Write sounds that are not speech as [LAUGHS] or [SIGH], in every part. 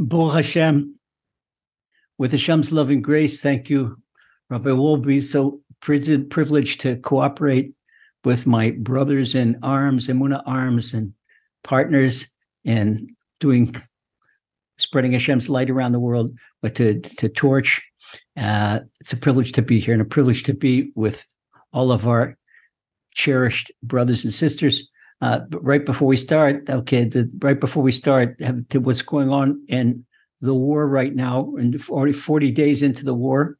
Baruch Hashem, with Hashem's loving grace, thank you, Rabbi Wolbe. So privileged to cooperate with my brothers in arms, Emuna arms, and partners in doing spreading Hashem's light around the world, but to to torch. Uh, it's a privilege to be here and a privilege to be with all of our cherished brothers and sisters. Uh, but right before we start, okay, the, right before we start, have, to what's going on in the war right now, and 40, 40 days into the war,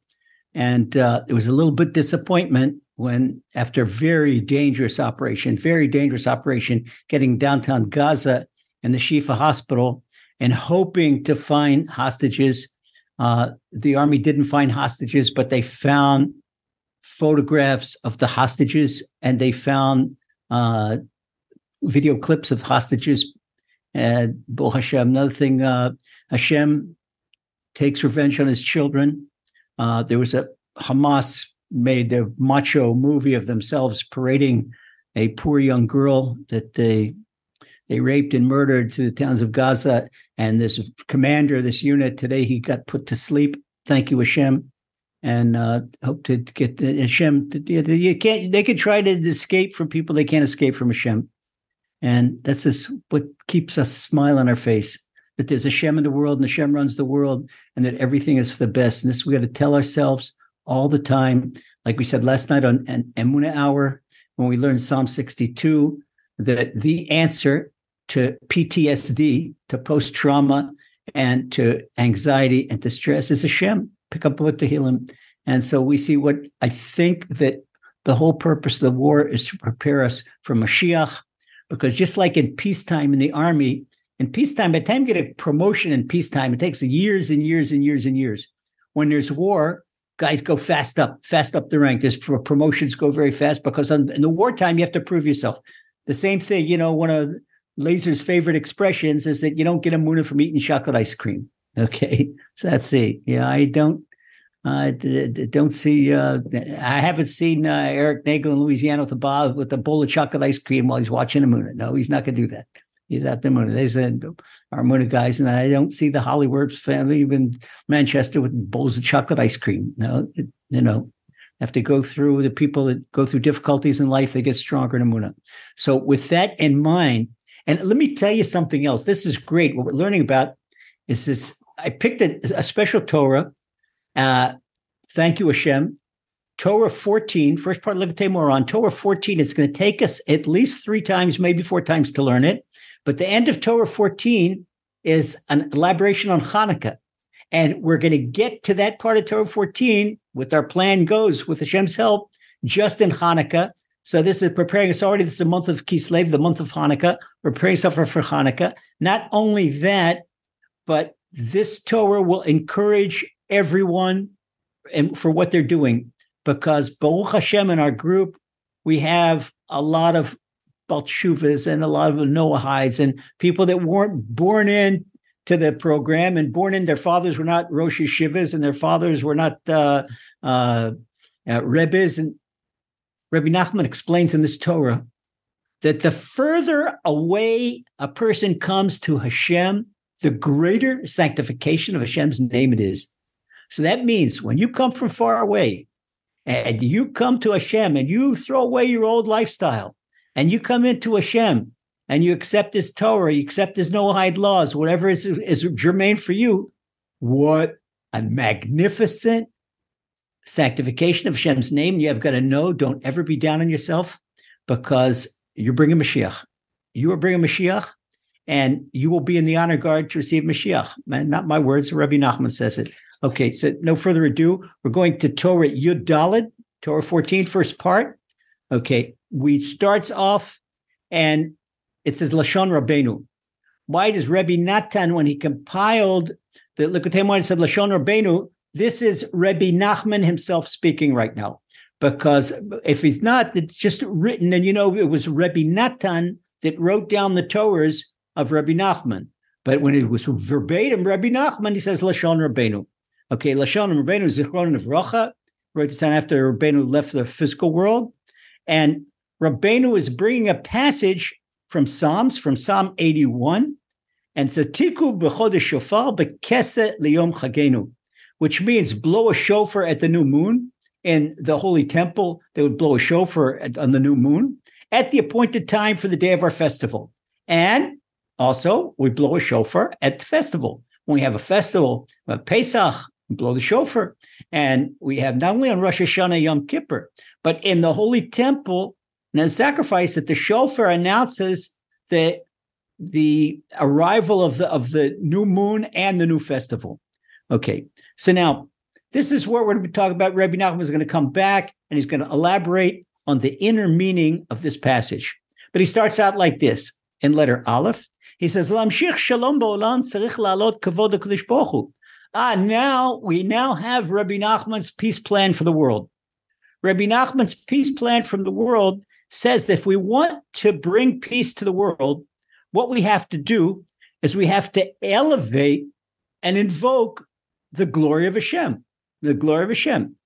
and uh, it was a little bit disappointment when, after a very dangerous operation, very dangerous operation, getting downtown Gaza and the Shifa Hospital, and hoping to find hostages. Uh, the army didn't find hostages, but they found photographs of the hostages and they found uh, video clips of hostages. And Bo Hashem, another thing, uh, Hashem takes revenge on his children. Uh, there was a Hamas made a macho movie of themselves parading a poor young girl that they they raped and murdered to the towns of Gaza. And this commander of this unit today, he got put to sleep. Thank you, Hashem. And uh, hope to get the Hashem. To, you can't. They could try to escape from people. They can't escape from Hashem. And that's just what keeps us smile on our face. That there's Hashem in the world, and the Shem runs the world, and that everything is for the best. And this we got to tell ourselves all the time. Like we said last night on an Emuna Hour, when we learned Psalm 62, that the answer to PTSD, to post trauma, and to anxiety and to stress is Hashem. Pick up what to heal him. And so we see what I think that the whole purpose of the war is to prepare us for Mashiach, because just like in peacetime in the army, in peacetime, by the time you get a promotion in peacetime, it takes years and years and years and years. When there's war, guys go fast up, fast up the rank. There's promotions go very fast because in the wartime you have to prove yourself. The same thing, you know, one of Lazer's favorite expressions is that you don't get emuna from eating chocolate ice cream. [LAUGHS] Okay, so that's it. Yeah, I don't. I uh, don't see. Uh, I haven't seen uh, Eric Nagel in Louisiana with a with a bowl of chocolate ice cream while he's watching the moon. No, he's not going to do that. He's at the moon. They said our moon guys, and I don't see the Hollingsworth family in Manchester with bowls of chocolate ice cream. No, it, you know, have to go through the people that go through difficulties in life. They get stronger in Muna. So, with that in mind, and let me tell you something else. This is great. What we're learning about is this. I picked a, a special Torah. Uh, thank you, Hashem. Torah 14, first part of Likutei Moharan, Torah 14. It's going to take us at least three times, maybe four times to learn it. But the end of Torah 14 is an elaboration on Hanukkah. And we're going to get to that part of Torah 14 with our plan goes with Hashem's help just in Hanukkah. So this is preparing us already. This is a month of Kislev, the month of Hanukkah. We're preparing stuff for, for Hanukkah. Not only that, but this Torah will encourage everyone and for what they're doing because Baruch Hashem in our group, we have a lot of Baltshuvas and a lot of Noahides and people that weren't born in to the program and born in their fathers were not Rosh Yeshivas and their fathers were not uh, uh, uh, Rebbes and Rabbi Nachman explains in this Torah that the further away a person comes to Hashem, the greater sanctification of Hashem's name it is. So that means when you come from far away and you come to Hashem and you throw away your old lifestyle and you come into Hashem and you accept his Torah, you accept his Noahide laws, whatever is, is germane for you, what a magnificent sanctification of Hashem's name. You have got to know, don't ever be down on yourself because you're bringing Mashiach. You are bringing Mashiach and you will be in the honor guard to receive Mashiach. Man, not my words, Rabbi Nachman says it. Okay, so no further ado, we're going to Torah Yud Daled, Torah 14, first part. Okay, we starts off and it says Lashon Rabbeinu. Why does Rabbi Natan, when he compiled the Likutei Moharan, said Lashon Rabbeinu, this is Rabbi Nachman himself speaking right now. Because if he's not, it's just written, and you know, it was Rabbi Natan that wrote down the Torahs of Rabbi Nachman. But when it was verbatim, Rabbi Nachman, he says Lashon Rabbeinu. Okay, Lashon Rabbeinu Zichron of Rocha, right this down after Rabbeinu left the physical world. And Rabbeinu is bringing a passage from Psalms, from Psalm 81. and Zatiku b'chodesh shofar bekese liyom chagenu, which means blow a shofar at the new moon. In the holy temple, they would blow a shofar at, on the new moon at the appointed time for the day of our festival. And also, we blow a shofar at the festival. When we have a festival, a Pesach, we blow the shofar. And we have not only on Rosh Hashanah Yom Kippur, but in the holy temple, and the sacrifice that the shofar announces the the arrival of the of the new moon and the new festival. Okay, so now this is where we're going to be talking about. Rabbi Nachman is going to come back and he's going to elaborate on the inner meaning of this passage. But he starts out like this in letter Aleph. He says, "Lamshich shalom ba'olam tzarich la'alot kavod baruch Ah, now we now have Rabbi Nachman's peace plan for the world. Rabbi Nachman's peace plan from the world says that if we want to bring peace to the world, what we have to do is we have to elevate and invoke the glory of Hashem, the glory of Hashem.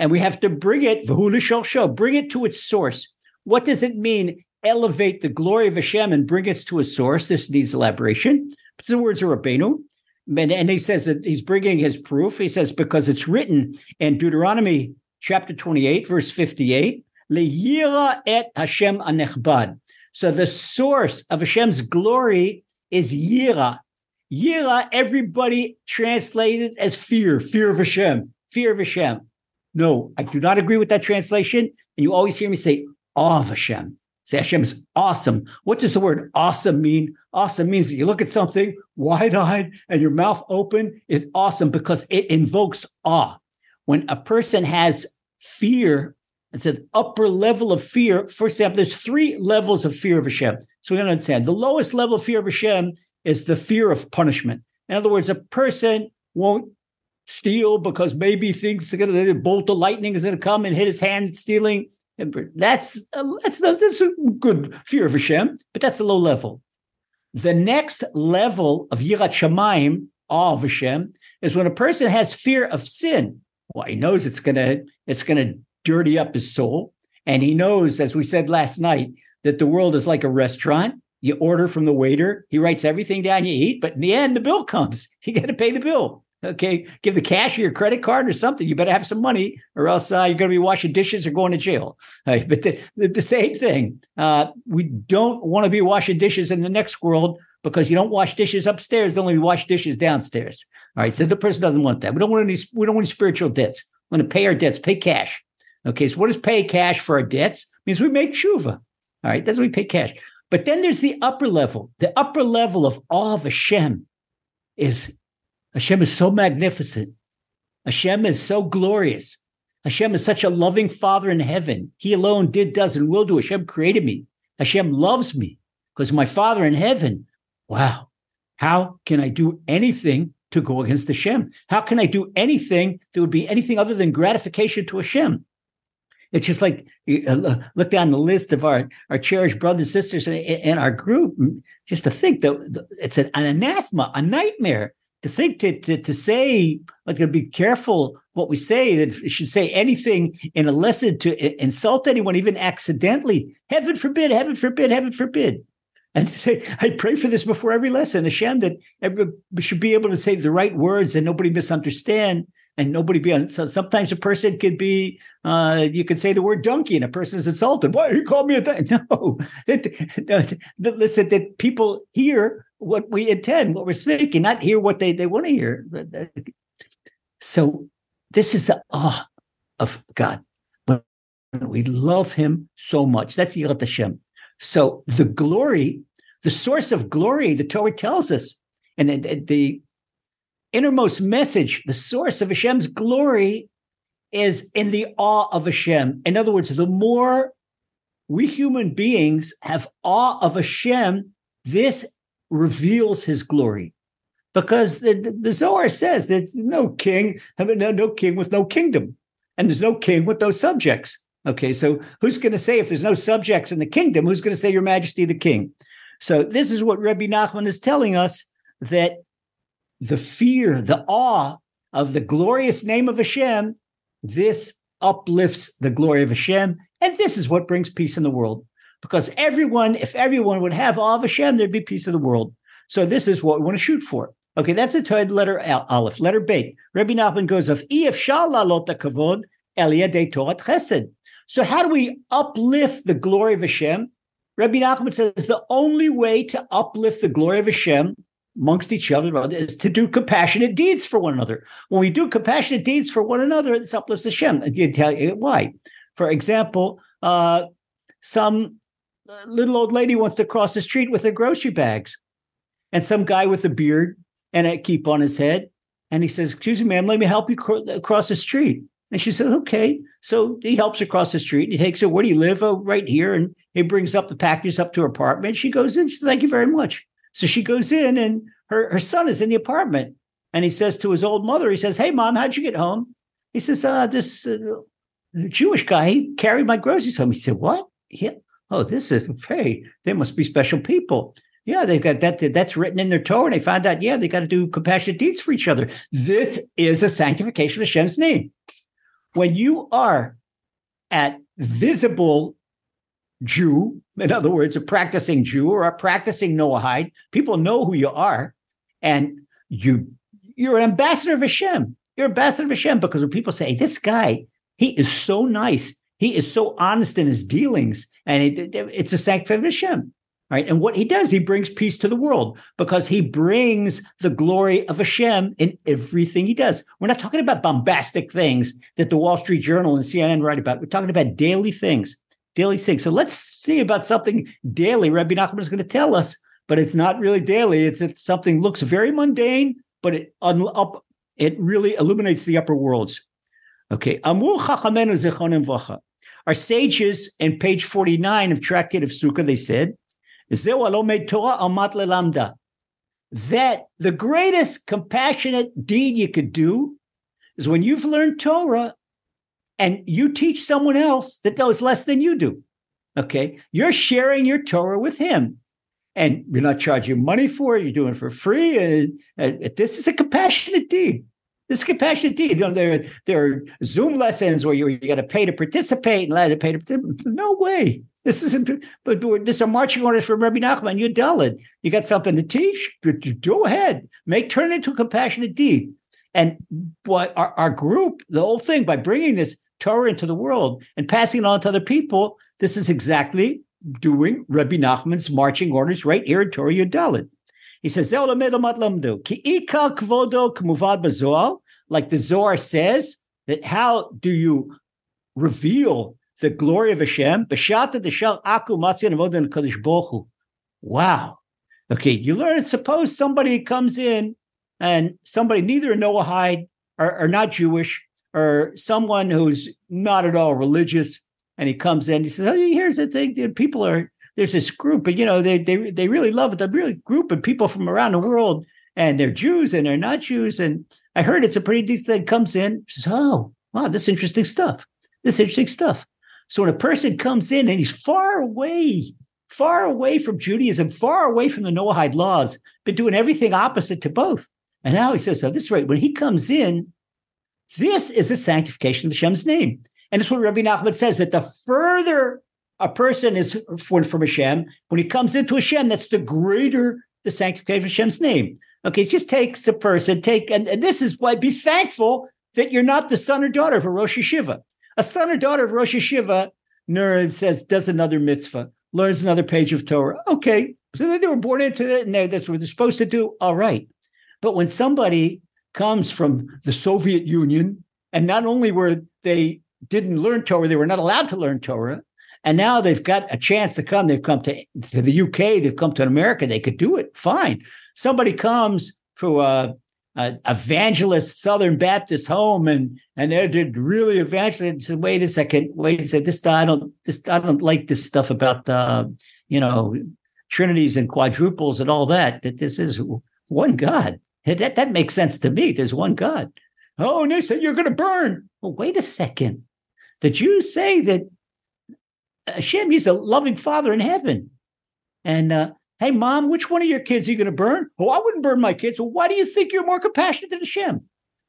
And we have to bring it, bring it to its source. What does it mean? Elevate the glory of Hashem and bring it to a source. This needs elaboration. But the words of Rabbeinu. And, and he says that he's bringing his proof. He says, because it's written in Deuteronomy chapter 28, verse 58, Leyira et Hashem anechbad. So the source of Hashem's glory is Yira. Yira, everybody translated as fear, fear of Hashem, fear of Hashem. No, I do not agree with that translation. And you always hear me say awe of Hashem. Say Hashem is awesome. What does the word awesome mean? Awesome means that you look at something wide eyed and your mouth open is awesome because it invokes awe. When a person has fear it's an upper level of fear. For example, there's three levels of fear of Hashem. So we gotta understand the lowest level of fear of Hashem is the fear of punishment. In other words, a person won't steal because maybe he thinks the bolt of lightning is going to come and hit his hand stealing. That's uh, that's that's a good fear of Hashem, but that's a low level. The next level of Yirat Shamayim, awe of Hashem, is when a person has fear of sin. Well, he knows it's gonna it's gonna dirty up his soul. And he knows, as we said last night, that the world is like a restaurant. You order from the waiter, he writes everything down you eat, but in the end, the bill comes. [LAUGHS] You got to pay the bill. Okay, give the cash or your credit card or something. You better have some money, or else uh, you're going to be washing dishes or going to jail. [LAUGHS] Right? But the, the, the, same thing. Uh, we don't want to be washing dishes in the next world because you don't wash dishes upstairs; they only wash dishes downstairs. All right, so the person doesn't want that. We don't want any. We don't want spiritual debts. We want to pay our debts, pay cash. Okay, so what does pay cash for our debts? It means we make tshuva. All right, that's what we pay cash. But then there's the upper level. The upper level of awe of Hashem is Hashem is so magnificent. Hashem is so glorious. Hashem is such a loving Father in heaven. He alone did, does, and will do. Hashem created me. Hashem loves me because my Father in heaven. Wow. How can I do anything to go against Hashem? How can I do anything that would be anything other than gratification to Hashem? It's just like uh, look down the list of our, our cherished brothers and sisters in our group, just to think that it's an, an anathema, a nightmare to think to, to, to say, like, to be careful what we say, that we should say anything in a lesson to insult anyone, even accidentally. Heaven forbid, heaven forbid, heaven forbid. And [LAUGHS] say, I pray for this before every lesson, Hashem, that everybody should be able to say the right words and nobody misunderstand and nobody be on. So sometimes a person could be, uh, you could say the word donkey and a person is insulted. Why he called me a donkey? [LAUGHS] No, that, that, listen, that people hear what we intend, what we're speaking, not hear what they, they want to hear. Uh, so this is the awe of God. But we love him so much. That's Yirat Hashem. So the glory, the source of glory, the Torah tells us, and the, uh, the innermost message, the source of Hashem's glory is in the awe of Hashem. In other words, the more we human beings have awe of Hashem, this reveals his glory. Because the, the, Zohar says that no king, no, no king with no kingdom, and there's no king with no subjects. Okay, so who's going to say if there's no subjects in the kingdom, who's going to say, Your Majesty, the king? So this is what Rabbi Nachman is telling us that the fear, the awe of the glorious name of Hashem, this uplifts the glory of Hashem. And this is what brings peace in the world. Because everyone, if everyone would have awe of Hashem, there'd be peace of the world. So this is what we want to shoot for. Okay, that's a the letter Aleph. Letter B. Rabbi Nachman goes of Ef Shalalot Kavod Elia de Torah Chesed. So how do we uplift the glory of Hashem? Rabbi Nachman says the only way to uplift the glory of Hashem amongst each other is to do compassionate deeds for one another. When we do compassionate deeds for one another, this uplifts Hashem. I can tell you why. For example, uh, some little old lady wants to cross the street with her grocery bags, and some guy with a beard and a keep on his head, and he says, "Excuse me, ma'am, let me help you cr- cross the street." And she says, "Okay." So he helps her cross the street. He takes her, "Where do you live?" "Oh, right here." And he brings up the packages up to her apartment. She goes in. She says, "Thank you very much." So she goes in, and her her son is in the apartment, and he says to his old mother, "He says, Hey, mom, how'd you get home?" He says, "Uh, this." Uh, Jewish guy, he carried my groceries home. He said, What? Yeah. Oh, this is hey, they must be special people. Yeah, they've got that. That's written in their Torah. And they found out, yeah, they got to do compassionate deeds for each other. This is a sanctification of Hashem's name. When you are at visible Jew, in other words, a practicing Jew or a practicing Noahide, people know who you are, and you you're an ambassador of Hashem. You're an ambassador of Hashem because when people say, "This guy, he is so nice. He is so honest in his dealings, and it, it's a sanctification of Hashem. Right. And what he does, he brings peace to the world because he brings the glory of Hashem in everything he does. We're not talking about bombastic things that the Wall Street Journal and CNN write about. We're talking about daily things, daily things. So let's see about something daily. Rabbi Nachman is going to tell us, but it's not really daily. It's, it's something looks very mundane, but it up, it really illuminates the upper worlds. Okay. Amur Chachamenu Zechonim Vacha. Our sages in page 49 of Tractate of Sukkah, they said, that the greatest compassionate deed you could do is when you've learned Torah and you teach someone else that knows less than you do. Okay. You're sharing your Torah with him and you're not charging money for it. You're doing it for free. And, and this is a compassionate deed. This is compassionate deed. You know, there, there are Zoom lessons where you, you got to pay to participate and let to pay to. No way. This is but this are marching orders from Rabbi Nachman. You're Dalit. You got something to teach? Go ahead. Make turn it into a compassionate deed. And what our, our group, the whole thing, by bringing this Torah into the world and passing it on to other people, this is exactly doing Rabbi Nachman's marching orders right here in Torah Yudalit. He says, like the Zohar says, that how do you reveal the glory of Hashem. Wow. Okay, you learn. Suppose somebody comes in and somebody, neither a Noahide or, or not Jewish, or someone who's not at all religious, and he comes in, he says, Oh, here's the thing, people are there's this group, and you know, they they they really love it. The really group of people from around the world, and they're Jews and they're not Jews. And I heard it's a pretty decent thing comes in, says, Oh, wow, this interesting stuff. This interesting stuff. So when a person comes in and he's far away, far away from Judaism, far away from the Noahide laws, been doing everything opposite to both. And now he says, so this is right. When he comes in, this is a sanctification of Hashem's name. And it's what Rabbi Nachman says that the further a person is from Hashem, when he comes into Hashem, that's the greater the sanctification of Hashem's name. Okay, it just takes a person, take, and, and this is why be thankful that you're not the son or daughter of a Rosh Yeshiva. A son or daughter of Rosh Yeshiva, Nerd says, does another mitzvah, learns another page of Torah. Okay. So they were born into it and that's what they're supposed to do. All right. But when somebody comes from the Soviet Union, and not only were they didn't learn Torah, they were not allowed to learn Torah. And now they've got a chance to come. They've come to, to the UK, they've come to America, they could do it. Fine. Somebody comes for a uh, evangelist Southern Baptist home, and and they did really evangelize. Said, wait a second, wait a second. This I don't this I don't like this stuff about uh, you know trinities and quadruples and all that. That this is one God. That that makes sense to me. There's one God. Oh, and they said you're going to burn. Well, wait a second. The Jews say that Hashem, He's a loving Father in heaven, and uh, Hey, mom, which one of your kids are you going to burn? Oh, I wouldn't burn my kids. Well, why do you think you're more compassionate than Hashem?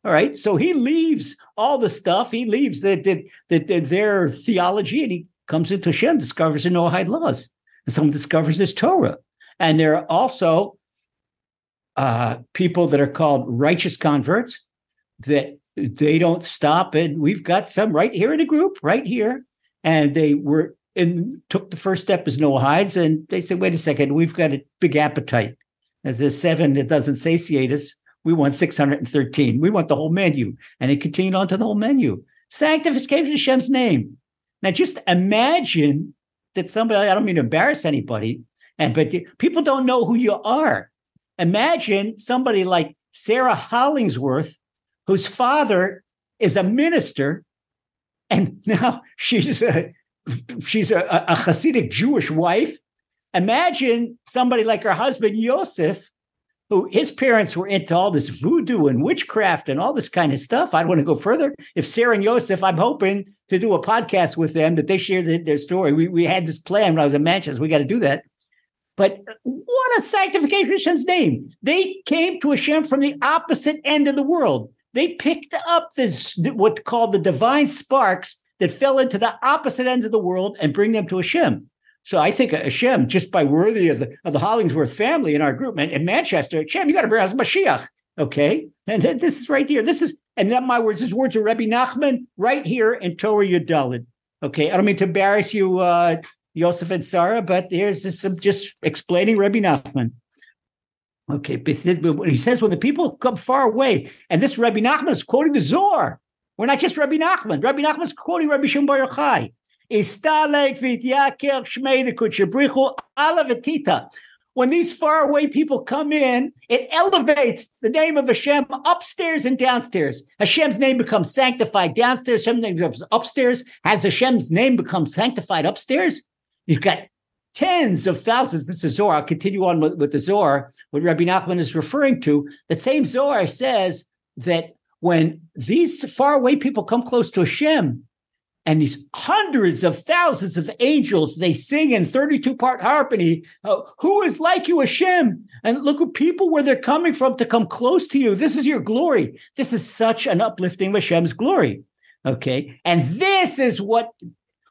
All right. So he leaves all the stuff. He leaves that that, that, their theology and he comes into Hashem, discovers the Noahide laws. And someone discovers this Torah. And there are also uh, people that are called righteous converts that they don't stop. And we've got some right here in the group, right here. And they were and took the first step as Noahides. And they said, wait a second, we've got a big appetite. As a seven that doesn't satiate us, we want 613. We want the whole menu. And they continued on to the whole menu. Sanctification of Hashem's name. Now just imagine that somebody, I don't mean to embarrass anybody, and but people don't know who you are. Imagine somebody like Sarah Hollingsworth, whose father is a minister, and [LAUGHS] now she's a she's a, a Hasidic Jewish wife. Imagine somebody like her husband Yosef, who his parents were into all this voodoo and witchcraft and all this kind of stuff. I'd want to go further. If Sarah and Yosef, I'm hoping to do a podcast with them that they share the, their story. We, we had this plan when I was in Manchester. We got to do that. But what a sanctification of Hashem's name. They came to Hashem from the opposite end of the world. They picked up this, what called the divine sparks that fell into the opposite ends of the world and bring them to Hashem. So I think Hashem, just by worthy of the, of the Hollingsworth family in our group, man, in Manchester, Hashem, you got to bring us Mashiach. Okay. And this is right here. This is, and not my words, this words are Rabbi Nachman right here in Torah Yudalid. Okay. I don't mean to embarrass you, uh, Yosef and Sarah, but here's just some just explaining Rabbi Nachman. Okay, he says when the people come far away, and this Rabbi Nachman is quoting the Zohar. We're not just Rabbi Nachman. Rabbi Nachman is quoting Rabbi Shimon Bar Yochai. When these faraway people come in, it elevates the name of Hashem upstairs and downstairs. Hashem's name becomes sanctified downstairs. Hashem's name becomes upstairs. Has Hashem's name become sanctified upstairs? You've got tens of thousands. This is Zohar. I'll continue on with, with the Zohar, what Rabbi Nachman is referring to. The same Zohar says that when these faraway people come close to Hashem, and these hundreds of thousands of angels, they sing in 32 part harmony, uh, who is like you, Hashem? And look at people where they're coming from to come close to you. This is your glory. This is such an uplifting Hashem's glory. Okay. And this is what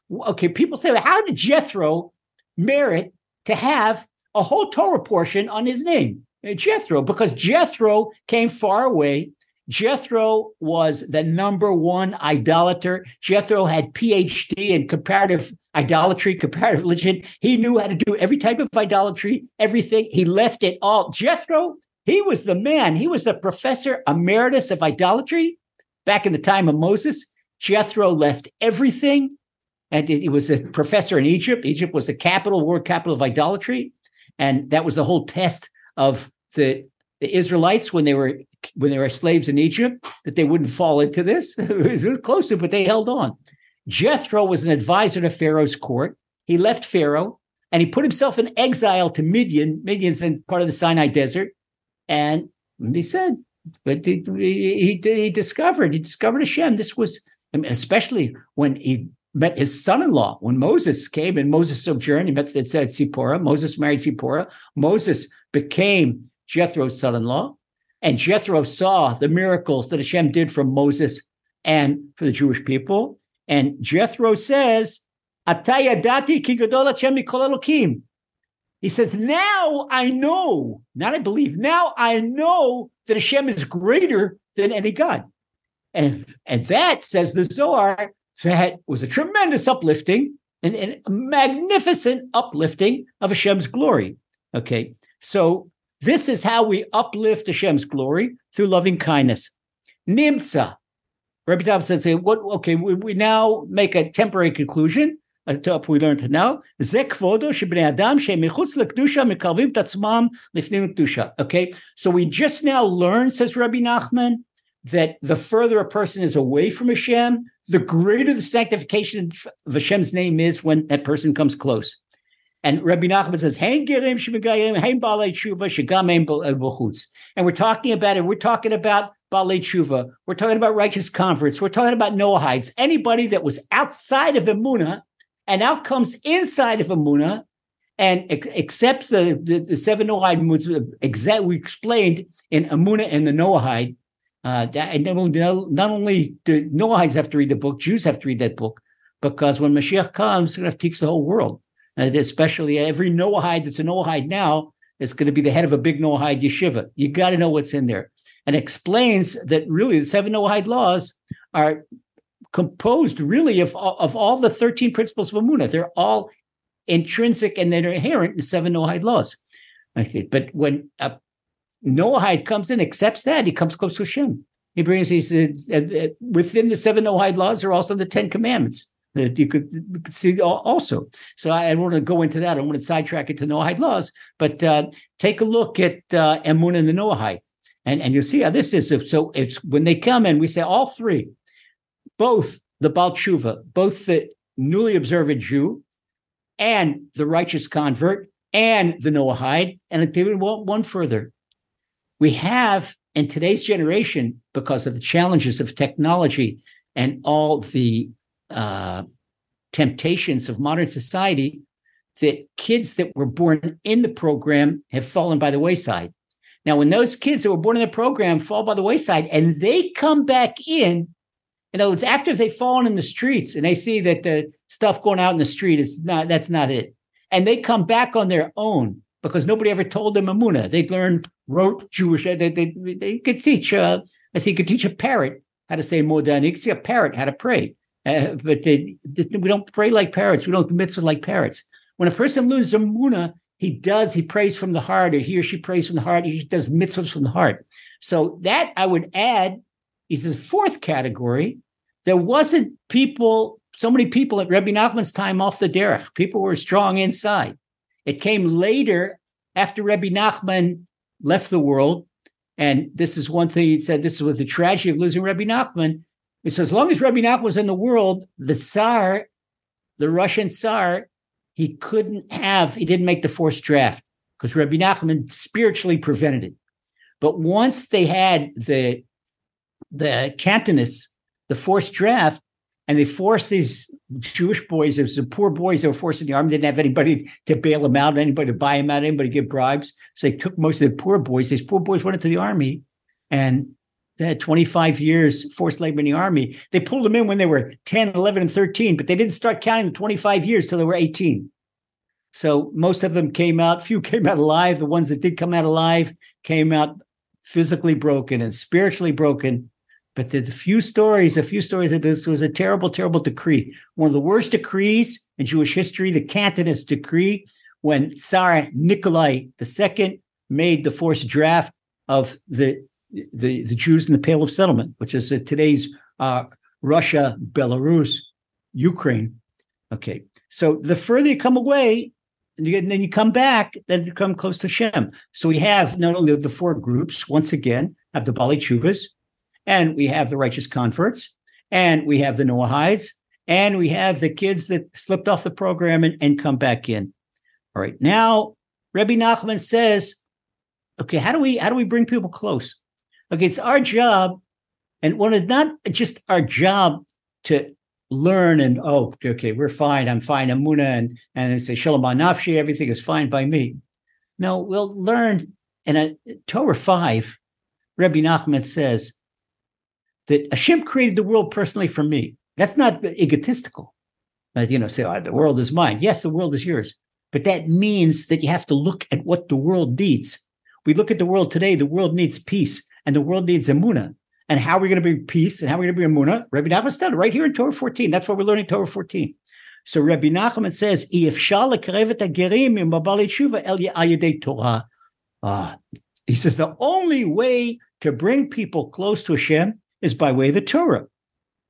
okay, people say, how did Jethro merit to have a whole Torah portion on his name? Uh, Jethro, because Jethro came far away. Jethro was the number one idolater. Jethro had PhD in comparative idolatry, comparative religion. He knew how to do every type of idolatry, everything. He left it all. Jethro, he was the man. He was the professor emeritus of idolatry back in the time of Moses. Jethro left everything and he was a professor in Egypt. Egypt was the capital, world capital of idolatry, and that was the whole test of the the Israelites when they were when they were slaves in Egypt that they wouldn't fall into this. [LAUGHS] it was close to, but they held on. Jethro was an advisor to Pharaoh's court. He left Pharaoh and he put himself in exile to Midian. Midian's in part of the Sinai Desert, and he said, but he, he, he discovered he discovered Hashem. This was especially when he met his son-in-law when Moses came and Moses sojourned. He met at Zipporah. Moses married Zipporah. Moses became Jethro's son-in-law, and Jethro saw the miracles that Hashem did for Moses and for the Jewish people. And Jethro says, "Atayadati mikol He says, "Now I know, not I believe. Now I know that Hashem is greater than any god." And, and that says the Zohar that was a tremendous uplifting and, and a magnificent uplifting of Hashem's glory. Okay, so this is how we uplift Hashem's glory through loving kindness. Nimsa. Rabbi Tam says, "What? Okay, we, we now make a temporary conclusion." Uh, we learned now. Okay, so we just now learned, says Rabbi Nachman, that the further a person is away from Hashem, the greater the sanctification of Hashem's name is when that person comes close. And Rabbi Nachman says, And we're talking about it. We're talking about Balei Tshuva. We're talking about righteous converts. We're talking about Noahides. Anybody that was outside of Emunah and now comes inside of Emunah and accepts the, the, the seven Noahide exact we explained in Emunah and the Noahide, uh, and not only do Noahides have to read the book, Jews have to read that book because when Mashiach comes, he's going to teach the whole world. And especially every Noahide that's a Noahide now, is going to be the head of a big Noahide yeshiva. You got to know what's in there. And explains that really the seven Noahide laws are composed really of, of all the 13 principles of Amunah. They're all intrinsic and they're inherent in seven Noahide laws. Okay. But when a Noahide comes in, accepts that, he comes close to Hashem. He brings, he said, uh, uh, within the seven Noahide laws are also the Ten Commandments that you could, you could see also. So I, I want to go into that. I want to sidetrack it to Noahide laws, but uh, take a look at uh, Emun and the Noahide, and, and you'll see how this is. So, it's when they come in, we say all three, both the Baal Tshuva, both the newly observant Jew and the righteous convert and the Noahide, and even one further. We have in today's generation, because of the challenges of technology and all the uh, temptations of modern society, that kids that were born in the program have fallen by the wayside. Now, when those kids that were born in the program fall by the wayside and they come back in, in other words, after they've fallen in the streets and they see that the stuff going out in the street is not, that's not it. And they come back on their own because nobody ever told them Amuna. They learned, wrote Jewish. They, they, they could teach, as he could teach a parrot how to say Modan. You could see a parrot how to pray. Uh, but they, they, we don't pray like parrots. We don't commit like parrots. When a person loses Amuna, he does, he prays from the heart, or he or she prays from the heart. He does mitzvahs from the heart. So that I would add is the fourth category. There wasn't people, so many people at Rebbe Nachman's time off the derech. People were strong inside. It came later after Rebbe Nachman left the world. And this is one thing he said, this is what the tragedy of losing Rebbe Nachman so as long as Rabbi Nachman was in the world, the Tsar, the Russian Tsar, he couldn't have, he didn't make the forced draft because Rabbi Nachman spiritually prevented it. But once they had the the Cantonists, the forced draft, and they forced these Jewish boys, it was the poor boys that were forced in the army, they didn't have anybody to bail them out, anybody to buy them out, anybody to give bribes. So they took most of the poor boys. These poor boys went into the army and they had 25 years forced labor in the army. They pulled them in when they were 10, 11, and 13, but they didn't start counting the 25 years till they were 18. So most of them came out, few [LAUGHS] came out alive. The ones that did come out alive came out physically broken and spiritually broken. But the, few stories, a few stories that this was a terrible, terrible decree. One of the worst decrees in Jewish history, the Cantonist decree, when Tsar Nikolai II made the forced draft of the the, the Jews in the Pale of Settlement, which is uh, today's uh, Russia, Belarus, Ukraine. Okay, so the further you come away, and, you, and then you come back, then you come close to Shem. So we have not only the four groups, once again, have the Bali Chuvas, and we have the righteous converts, and we have the Noahides, and we have the kids that slipped off the program and, and come back in. All right, now Rebbe Nachman says, okay, how do we how do we bring people close? Okay, it's our job, and when it's not just our job to learn and oh, okay, we're fine. I'm fine. Amuna and and say shalom nafshi. Everything is fine by me. No, we'll learn in a Torah five. Rabbi Nachman says that Hashem created the world personally for me. That's not egotistical. But you know, say oh, the world is mine. Yes, the world is yours, but that means that you have to look at what the world needs. We look at the world today. The world needs peace and the world needs Amuna. And how are we going to bring peace and how are we going to bring Amuna? Rabbi Nachman said right here in Torah 14. That's what we're learning Torah 14. So Rabbi Nachman says, if Torah. Uh, he says the only way to bring people close to Hashem is by way of the Torah.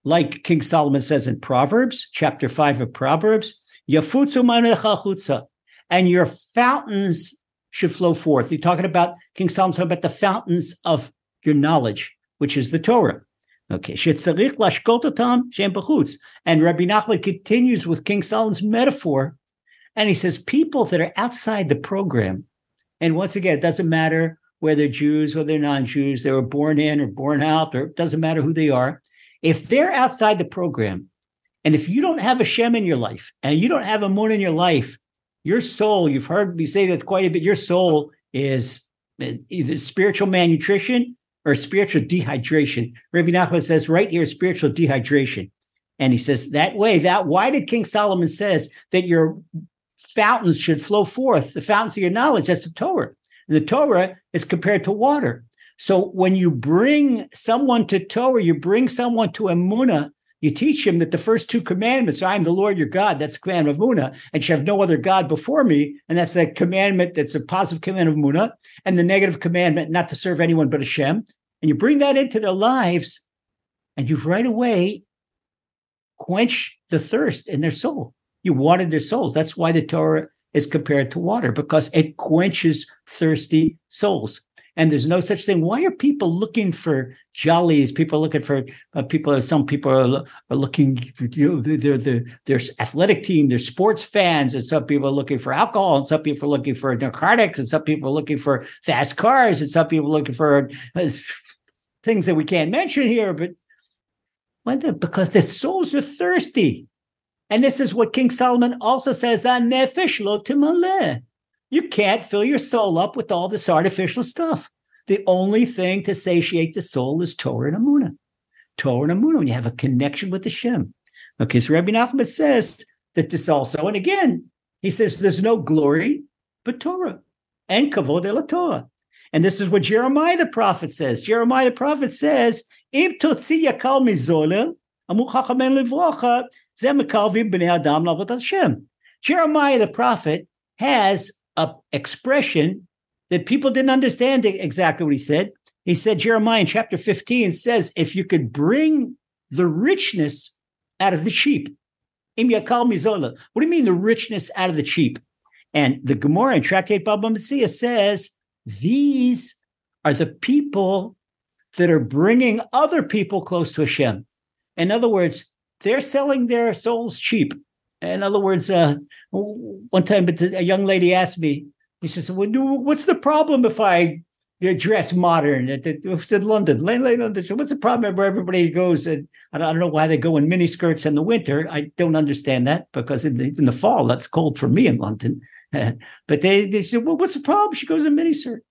Like King Solomon says in Proverbs, chapter 5 of Proverbs, Yafutzu and your fountains should flow forth. You're talking about King Solomon talking about the fountains of your knowledge, which is the Torah. Okay, and Rabbi Nachman continues with King Solomon's metaphor, and he says people that are outside the program, and once again, it doesn't matter whether Jews or they're non-Jews, they were born in or born out, or it doesn't matter who they are. If they're outside the program, and if you don't have Hashem in your life, and you don't have emuna in your life, your soul, you've heard me say that quite a bit, your soul is eh, either spiritual malnutrition or spiritual dehydration. Rabbi Nachman says right here, spiritual dehydration. And he says that way, that why did King Solomon says that your fountains should flow forth, the fountains of your knowledge, that's the Torah. And the Torah is compared to water. So when you bring someone to Torah, you bring someone to Emunah, you teach him that the first two commandments, I am the Lord your God, that's the of Emunah, and you have no other God before me. And that's that commandment that's a positive commandment of Emunah, and the negative commandment not to serve anyone but Hashem. And you bring that into their lives, and you right away quench the thirst in their soul. You watered their souls. That's why the Torah is compared to water because it quenches thirsty souls. And there's no such thing. Why are people looking for jollies? People are looking for uh, people. Some people are, are looking. You know, they're the their athletic team. They're sports fans, and some people are looking for alcohol, and some people are looking for narcotics, and some people are looking for fast cars, and some people are looking for uh, things that we can't mention here. But whether because their souls are thirsty. And this is what King Solomon also says on Nefesh lo timaleh. You can't fill your soul up with all this artificial stuff. The only thing to satiate the soul is Torah and Amunah. Torah and Amunah, when you have a connection with the Shem. Okay, so Rabbi Nachman says that this also, and again, he says there's no glory but Torah and kavod el Torah. And this is what Jeremiah the prophet says. Jeremiah the prophet says, Im totzi yakal mizolel, Jeremiah the prophet has a expression that people didn't understand exactly what he said. He said Jeremiah in chapter 15 says, if you could bring the richness out of the sheep. What do you mean the richness out of the sheep? And the Gemara in Tractate Baba Metzia says these are the people that are bringing other people close to Hashem. In other words, they're selling their souls cheap. In other words, uh, one time a young lady asked me, she says, well, what's the problem if I dress modern? It said London, London. What's the problem where everybody goes? And I don't know why they go in mini skirts in the winter. I don't understand that because in the, in the fall, that's cold for me in London. [LAUGHS] but they, they said, well, what's the problem? She goes in mini skirt.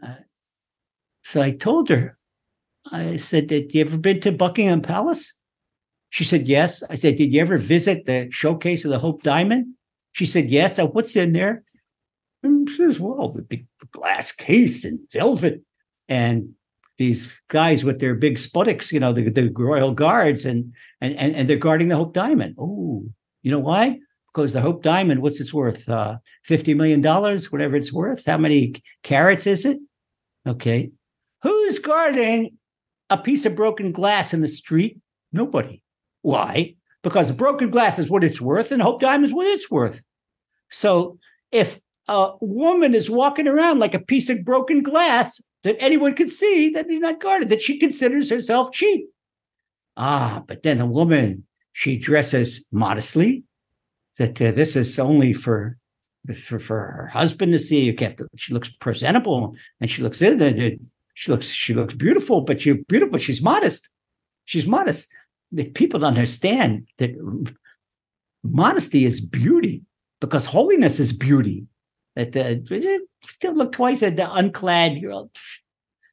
Uh, so I told her, I said, Did you ever been to Buckingham Palace? She said, Yes. I said, Did you ever visit the showcase of the Hope Diamond? She said, Yes. said, What's in there? And she says, Well, the big glass case and velvet and these guys with their big sputtocks, you know, the, the royal guards, and, and and and they're guarding the Hope Diamond. Oh, you know why? Because the Hope Diamond, what's its worth? Uh, Fifty million dollars, whatever it's worth. How many carats is it? Okay, who's guarding a piece of broken glass in the street? Nobody. Why? Because broken glass is what it's worth, and Hope Diamond is what it's worth. So if a woman is walking around like a piece of broken glass that anyone can see that he's not guarded, that she considers herself cheap. Ah, but then a woman, she dresses modestly, that uh, this is only for, for for her husband to see. You can't, she looks presentable and she looks in she looks she looks beautiful, but you're beautiful. She's modest. She's modest that people understand that modesty is beauty because holiness is beauty. That uh, still look twice at the unclad girl.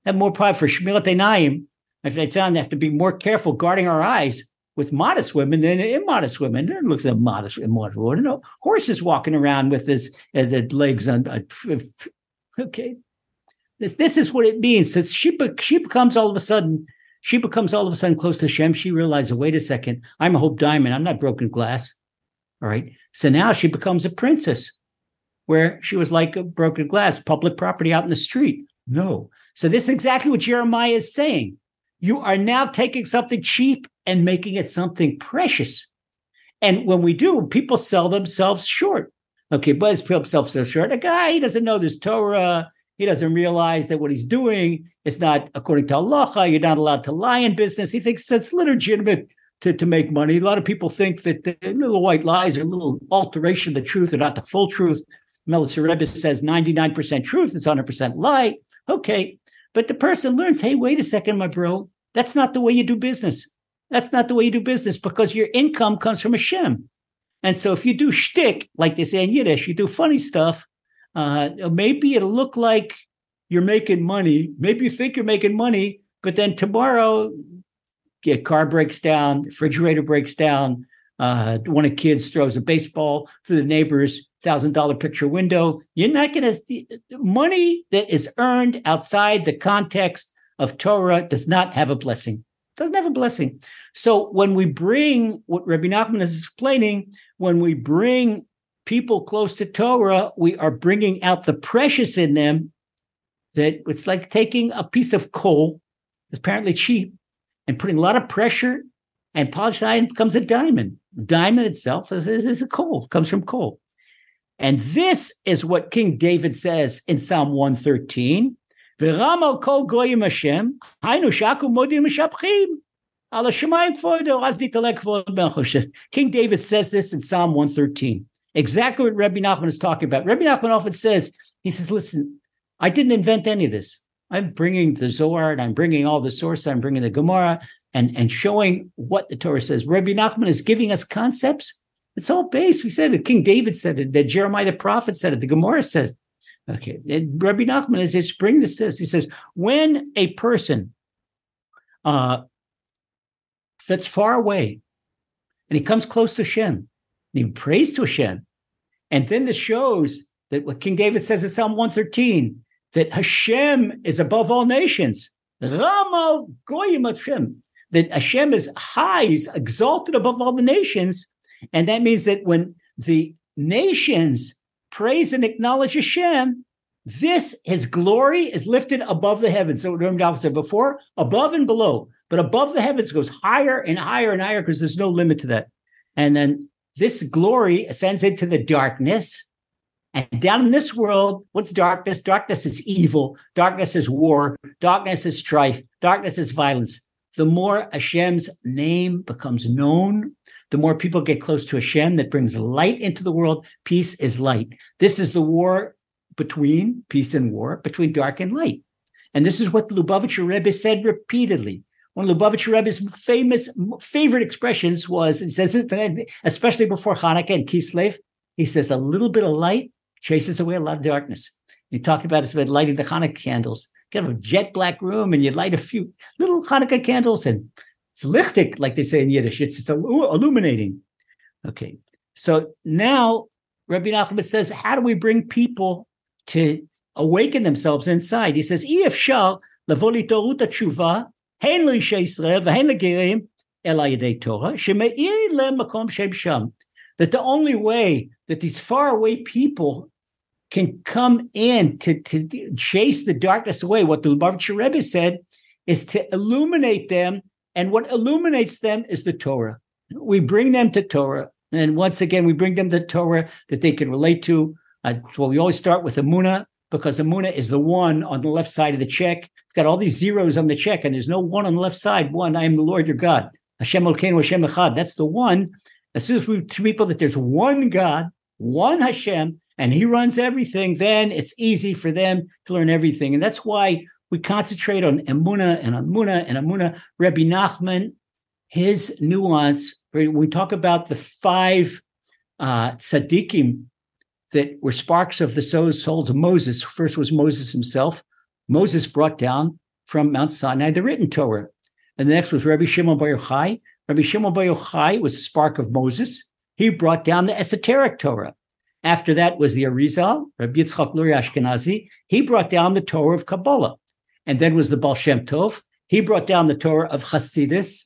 Have more pride for Einayim. If they found they have to be more careful guarding our eyes with modest women than immodest women. They look at modest, immodest women. No horses walking around with his uh, the legs on. Uh, okay, this this is what it means. So she she becomes all of a sudden she becomes all of a sudden close to Shem. She realizes, wait a second, I'm a Hope Diamond. I'm not broken glass. All right. So now she becomes a princess where she was like a broken glass, public property out in the street. No. So this is exactly what Jeremiah is saying. You are now taking something cheap and making it something precious. And when we do, people sell themselves short. Okay, but sell themselves short. A guy, he doesn't know this Torah. He doesn't realize that what he's doing is not according to Allah. You're not allowed to lie in business. He thinks it's legitimate to, to make money. A lot of people think that the little white lies are a little alteration of the truth or not the full truth. Melitzer Rebbe says 99% truth is 100% lie. Okay. But the person learns, hey, wait a second, my bro. That's not the way you do business. That's not the way you do business because your income comes from a Hashem. And so if you do shtick, like they say in Yiddish, you do funny stuff, uh, maybe it'll look like you're making money. Maybe you think you're making money, but then tomorrow, your car breaks down, refrigerator breaks down, uh, one of the kids throws a baseball through the neighbor's thousand dollar picture window. You're not going to money that is earned outside the context of Torah does not have a blessing. Doesn't have a blessing. So when we bring what Rabbi Nachman is explaining, when we bring people close to Torah, we are bringing out the precious in them. That it's like taking a piece of coal that's apparently cheap and putting a lot of pressure and polished iron becomes a diamond. Diamond itself is, is, is a coal, comes from coal. And this is what King David says in Psalm 113. kol goyim Hashem, hainu shaku modim King David says this in Psalm 113. Exactly what Rabbi Nachman is talking about. Rabbi Nachman often says, he says, listen, I didn't invent any of this. I'm bringing the Zohar and I'm bringing all the sources. I'm bringing the Gemara and, and showing what the Torah says. Rabbi Nachman is giving us concepts. It's all based. We said it. King David said it. That Jeremiah the prophet said it. The Gemara says. Okay. And Rabbi Nachman is just bring this to us. He says, when a person uh, that's far away and he comes close to Hashem, he prays to Hashem, and then this shows that what King David says in Psalm 113 that Hashem is above all nations. Rama Goyim Hashem. That Hashem is high, he's exalted above all the nations. And that means that when the nations praise and acknowledge Hashem, this, his glory, is lifted above the heavens. So remember, I said before, above and below, but above the heavens goes higher and higher and higher because there's no limit to that. And then this glory ascends into the darkness, and down in this world, what's darkness? Darkness is evil. Darkness is war. Darkness is strife. Darkness is violence. The more Hashem's name becomes known, the more people get close to Hashem that brings light into the world. Peace is light. This is the war between peace and war, between dark and light. And this is what Lubavitcher Rebbe said repeatedly one of Lubavitcher Rebbe's famous favorite expressions was, he says it, especially before Hanukkah and Kislev, he says a little bit of light chases away a lot of darkness. He talked about it's about lighting the Hanukkah candles, kind of a jet black room, and you light a few little Hanukkah candles, and it's lichtig, like they say in Yiddish. It's, it's illuminating. Okay, so now Rabbi Nachman says, how do we bring people to awaken themselves inside? He says, "If shall lavoli toruta tshuva הן לאישי ישראל והן לגרים, אלא ידי תורה, שמאיר למקום שהם שם. That the only way that these faraway people can come in to, to chase the darkness away, what the Lubavitcher Rebbe said, is to illuminate them. And what illuminates them is the Torah. We bring them to Torah. And once again, we bring them to Torah that they can relate to. Uh, well, we always start with Emuna because Emuna is the one on the left side of the check. Got all these zeros on the check, and there's no one on the left side. One, I am the Lord your God. Hashem Elkeinu Hashem Echad. That's the one. As soon as we tell people that there's one God, one Hashem, and he runs everything, then it's easy for them to learn everything. And that's why we concentrate on Emuna and Emuna and Emuna. Rabbi Nachman, his nuance, we talk about the five uh, tzaddikim that were sparks of the souls of Moses. First was Moses himself. Moses brought down from Mount Sinai the written Torah. And the next was Rabbi Shimon Bar Yochai. Rabbi Shimon Bar Yochai was a spark of Moses. He brought down the esoteric Torah. After that was the Arizal, Rabbi Yitzchak Luria Ashkenazi. He brought down the Torah of Kabbalah. And then was the Baal Shem Tov. He brought down the Torah of Hasidus.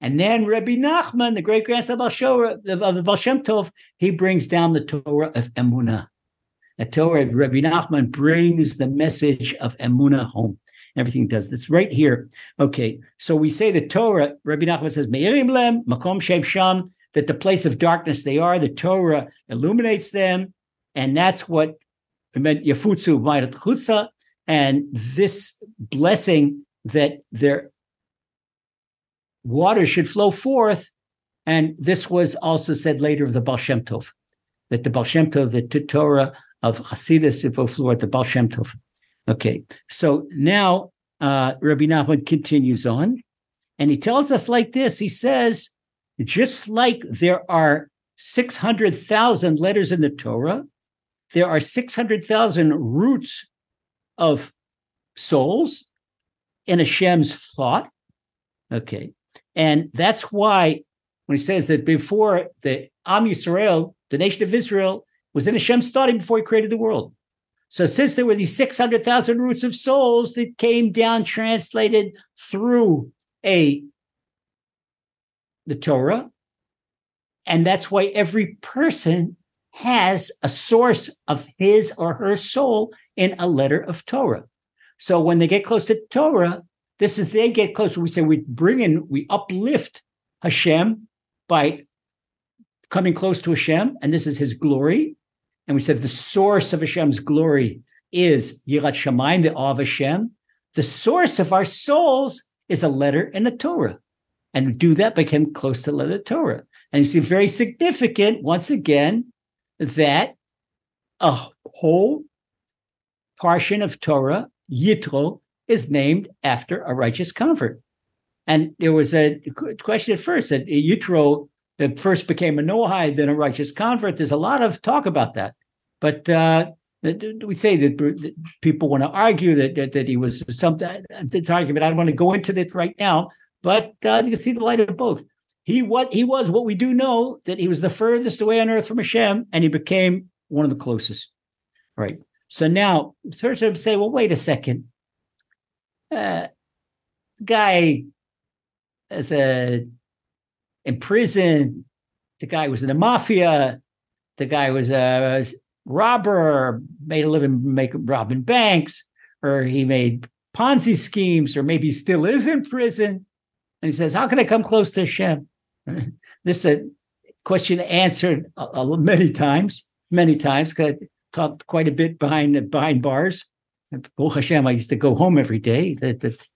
And then Rabbi Nachman, the great grandson of the Baal Shem Tov, he brings down the Torah of Emunah. The Torah, Rabbi Nachman brings the message of Emunah home. Everything does this right here. Okay, so we say the Torah, Rabbi Nachman says, Me'irim lem, makom shem sham, that the place of darkness they are, the Torah illuminates them. And that's what meant Yafutsu Mairat Chutza. And this blessing that their water should flow forth. And this was also said later of the Baal Tov, that the Baal Tov, the Torah of Hasidus, at the Baal Shem Tov. Okay, so now uh, Rabbi Nachman continues on, and he tells us like this. He says, just like there are 600,000 letters in the Torah, there are 600,000 roots of souls in Hashem's thought. Okay. And that's why when he says that before the Am Yisrael, the nation of Israel, was in Hashem's starting before he created the world. So since there were these 600,000 roots of souls that came down translated through a the Torah, and that's why every person has a source of his or her soul in a letter of Torah. So when they get close to Torah, this is they get closer. We say we bring in, we uplift Hashem by coming close to Hashem, and this is his glory. And we said the source of Hashem's glory is Yirat Shamayim, the awe of Hashem. The source of our souls is a letter in the Torah. And we do that coming close to the Torah. And you see, very significant, once again, that a whole portion of Torah, Yitro, is named after a righteous convert. And there was a question at first that Yitro first became a Noahide, then a righteous convert. There's a lot of talk about that. But uh, we say that people want to argue that, that, that he was something, this argument. I don't want to go into this right now, but uh, you can see the light of both. He what he was what we do know that he was the furthest away on earth from Hashem, and he became one of the closest. Right. So now, of say, well, wait a second. Uh, guy as a in prison, the guy was in the mafia, the guy was a robber, made a living make robbing banks, or he made Ponzi schemes, or maybe still is in prison. And he says, How can I come close to Hashem? [LAUGHS] This is a question answered many times, many times, I taught quite a bit behind behind bars. Oh Hashem, I used to go home every day. That,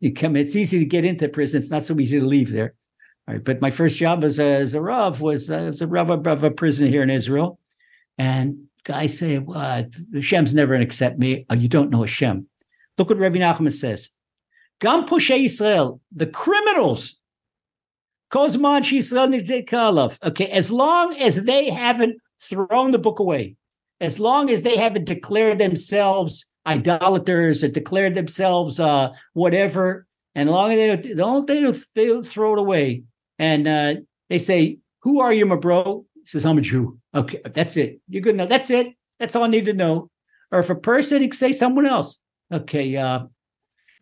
you come, it's easy to get into prison. It's not so easy to leave there. Right, but my first job as a, as a Rav was uh, a Rav of a prison here in Israel. And guys say, well, Hashem's never going to accept me. Oh, you don't know Hashem. Look what Rabbi Nachman says. Gam Pushe Israel, the criminals, Kozman Yisrael Okay, as long as they haven't thrown the book away, as long as they haven't declared themselves idolaters or declared themselves uh, whatever, and long as they don't, they don't, they don't throw it away, and uh, they say, "Who are you, my bro?" He says, "I'm a Jew." Okay, that's it. You're good enough. That's it. That's all I need to know. Or if a person, he can say someone else. Okay, uh,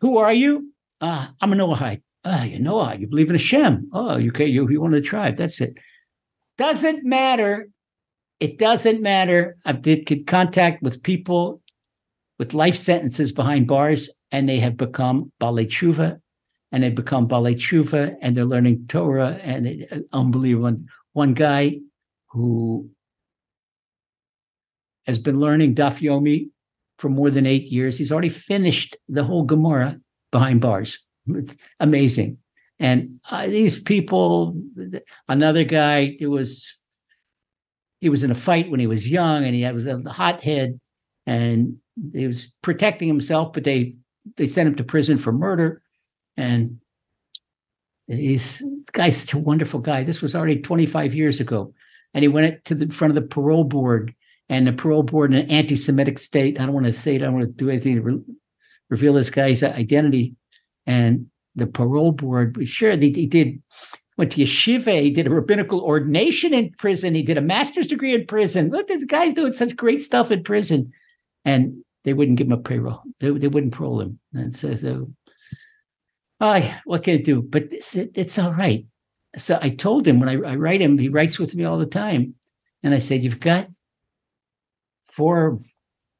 who are you? Uh, I'm a Noahide. Ah, you Noah, you believe in Hashem. Oh, okay, you you want the tribe. That's it. Doesn't matter. It doesn't matter. I did contact with people with life sentences behind bars, and they have become Balei Tshuva, and they become Balei Tshuva, and they're learning Torah, and it, uh, unbelievable. One guy who has been learning Daf Yomi for more than eight years. He's already finished the whole Gemara behind bars. It's amazing. And uh, these people, another guy, it was he was in a fight when he was young, and he had, was a hothead, and he was protecting himself, but they they sent him to prison for murder, and he's guy's such a wonderful guy. This was already 25 years ago, and he went to the front of the parole board and the parole board in an anti-Semitic state. I don't want to say it. I don't want to do anything to re- reveal this guy's identity. And the parole board, sure, he, he did went to yeshiva. He did a rabbinical ordination in prison. He did a master's degree in prison. Look, this guy's doing such great stuff in prison, and they wouldn't give him a payroll. They, they wouldn't parole him. And so, so Oh, I, what can I do? But it's, it, it's all right. So I told him when I, I write him, he writes with me all the time. And I said, You've got four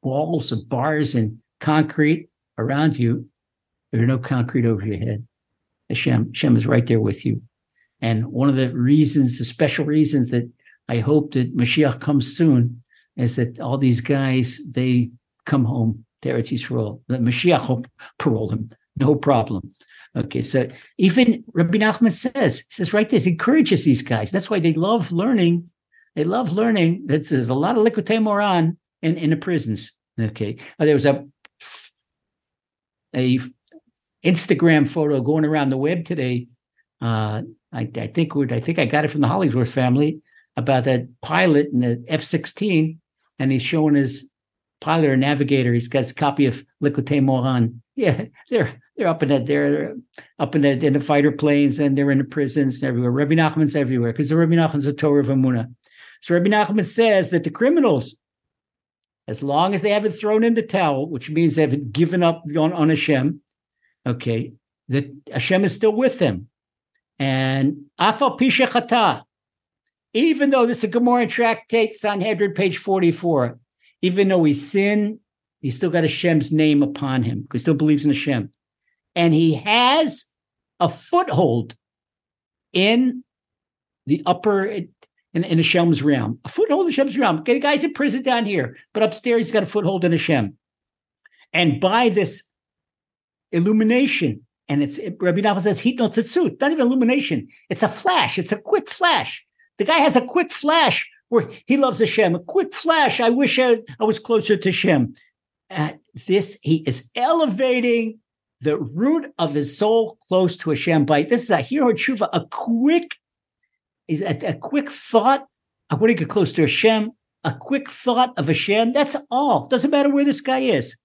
walls of bars and concrete around you. There's no concrete over your head. Hashem, Hashem is right there with you. And one of the reasons, the special reasons that I hope that Mashiach comes soon is that all these guys, they come home to Eretz Yisrael. The Mashiach parole them, no problem. Okay, so even Rabbi Nachman says, says right he encourages these guys. That's why they love learning. They love learning. There's a lot of Likutei Moharan in, in the prisons. Okay. There was a a Instagram photo going around the web today. Uh, I, I think I think I got it from the Hollingsworth family about that pilot in the F sixteen, and he's showing his pilot or navigator. He's got his copy of Likutei Moharan. [LAUGHS] Yeah, they're they're up in the, they're up in the, in the fighter planes and they're in the prisons and everywhere. Rabbi Nachman's everywhere because the Rabbi Nachman's a Torah of Emunah. So Rabbi Nachman says that the criminals, as long as they haven't thrown in the towel, which means they haven't given up on, on Hashem, okay, that Hashem is still with them. And Afal Pisha even though this is a Gemara tractate, Sanhedrin, page 44, even though he sinned, he still got Hashem's name upon him because he still believes in Hashem. And he has a foothold in the upper, in, in Hashem's realm, a foothold in Hashem's realm. Okay, the guy's in prison down here, but upstairs he's got a foothold in Hashem. And by this illumination, and it's Rabbi Nachman says, heat no tzitzut, not even illumination. It's a flash, it's a quick flash. The guy has a quick flash where he loves Hashem, a quick flash. I wish I, I was closer to Hashem. Uh, this, he is elevating the root of his soul close to Hashem. By this is a hero tshuva, a quick, is a, a quick thought. I want to get close to Hashem. A quick thought of Hashem. That's all. Doesn't matter where this guy is.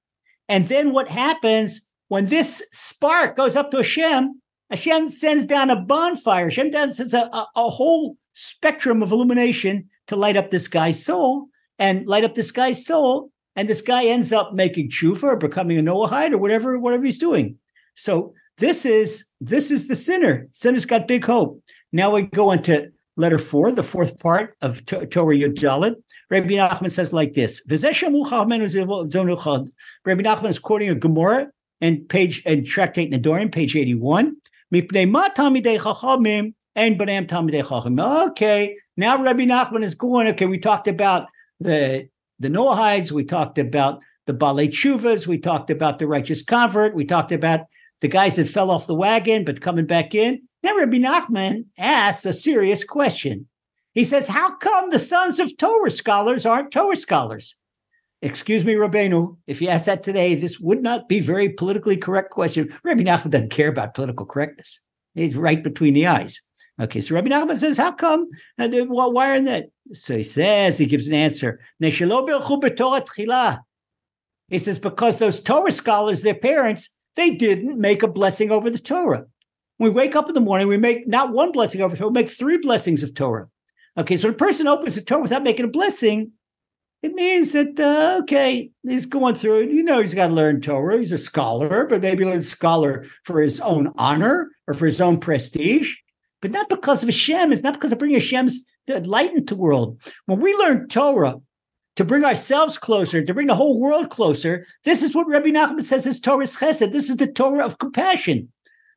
And then what happens when this spark goes up to a Hashem? Hashem sends down a bonfire. Hashem sends a, a, a whole spectrum of illumination to light up this guy's soul and light up this guy's soul. And this guy ends up making tshuva or becoming a Noahide or whatever, whatever he's doing. So this is this is the sinner. Sinner's got big hope. Now we go into letter four, the fourth part of Torah Yud Rabbi Nachman says like this: Rabbi Nachman is quoting a Gemara and page and tractate Nedarim, page eighty-one. And Okay, now Rabbi Nachman is going. Okay, we talked about the the Noahides. We talked about the Balei Chuvas. We talked about the righteous convert. We talked about the guys that fell off the wagon but coming back in. Now Rabbi Nachman asks a serious question. He says, "How come the sons of Torah scholars aren't Torah scholars?" Excuse me, Rabbeinu, if you ask that today, this would not be very politically correct question. Rabbi Nachman doesn't care about political correctness. He's right between the eyes. Okay, so Rabbi Nachman says, "How come? And why are that?" So he says, he gives an answer. He says because those Torah scholars, their parents, they didn't make a blessing over the Torah. When we wake up in the morning, we make not one blessing over Torah, we make three blessings of Torah. Okay, so when a person opens the Torah without making a blessing, it means that uh, okay, he's going through it. You know, he's got to learn Torah. He's a scholar, but maybe learn scholar for his own honor or for his own prestige but not because of Hashem. It's not because of bringing Hashem's light into the world. When we learn Torah to bring ourselves closer, to bring the whole world closer, this is what Rabbi Nachman says is Torah's chesed. This is the Torah of compassion.